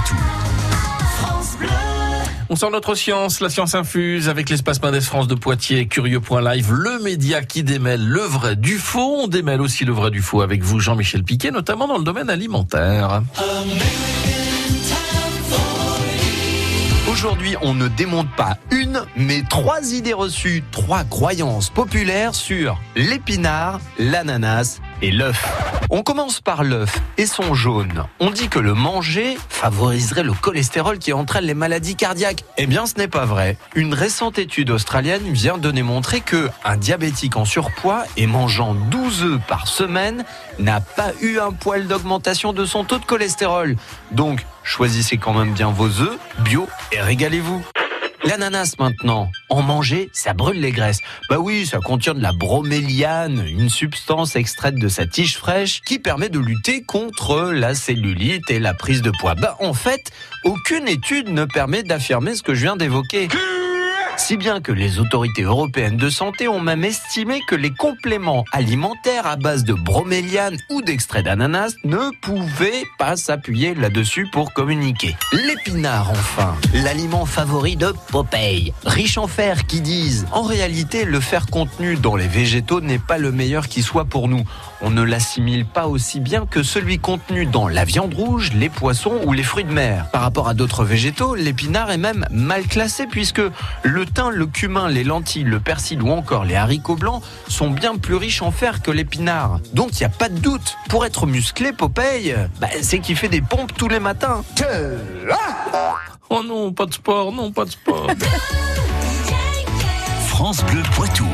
Poitou. On sort notre science, la science infuse avec l'espace Mendes France de Poitiers, Curieux.live, le média qui démêle le vrai du faux. On démêle aussi le vrai du faux avec vous, Jean-Michel Piquet, notamment dans le domaine alimentaire. Aujourd'hui, on ne démonte pas une, mais trois idées reçues, trois croyances populaires sur l'épinard, l'ananas et l'œuf. On commence par l'œuf et son jaune. On dit que le manger favoriserait le cholestérol qui entraîne les maladies cardiaques. Eh bien, ce n'est pas vrai. Une récente étude australienne vient de démontrer que un diabétique en surpoids et mangeant 12 œufs par semaine n'a pas eu un poil d'augmentation de son taux de cholestérol. Donc, choisissez quand même bien vos œufs bio et régalez-vous. L'ananas maintenant, en manger, ça brûle les graisses. Bah oui, ça contient de la broméliane, une substance extraite de sa tige fraîche qui permet de lutter contre la cellulite et la prise de poids. Bah en fait, aucune étude ne permet d'affirmer ce que je viens d'évoquer. Si bien que les autorités européennes de santé ont même estimé que les compléments alimentaires à base de broméliane ou d'extrait d'ananas ne pouvaient pas s'appuyer là-dessus pour communiquer. L'épinard enfin, l'aliment favori de Popeye. Riche en fer qui disent. En réalité, le fer contenu dans les végétaux n'est pas le meilleur qui soit pour nous. On ne l'assimile pas aussi bien que celui contenu dans la viande rouge, les poissons ou les fruits de mer. Par rapport à d'autres végétaux, l'épinard est même mal classé puisque le thym, le cumin, les lentilles, le persil ou encore les haricots blancs sont bien plus riches en fer que l'épinard. Donc il n'y a pas de doute. Pour être musclé, Popeye, bah, c'est qu'il fait des pompes tous les matins. Oh non, pas de sport, non, pas de sport. France Bleu Poitou.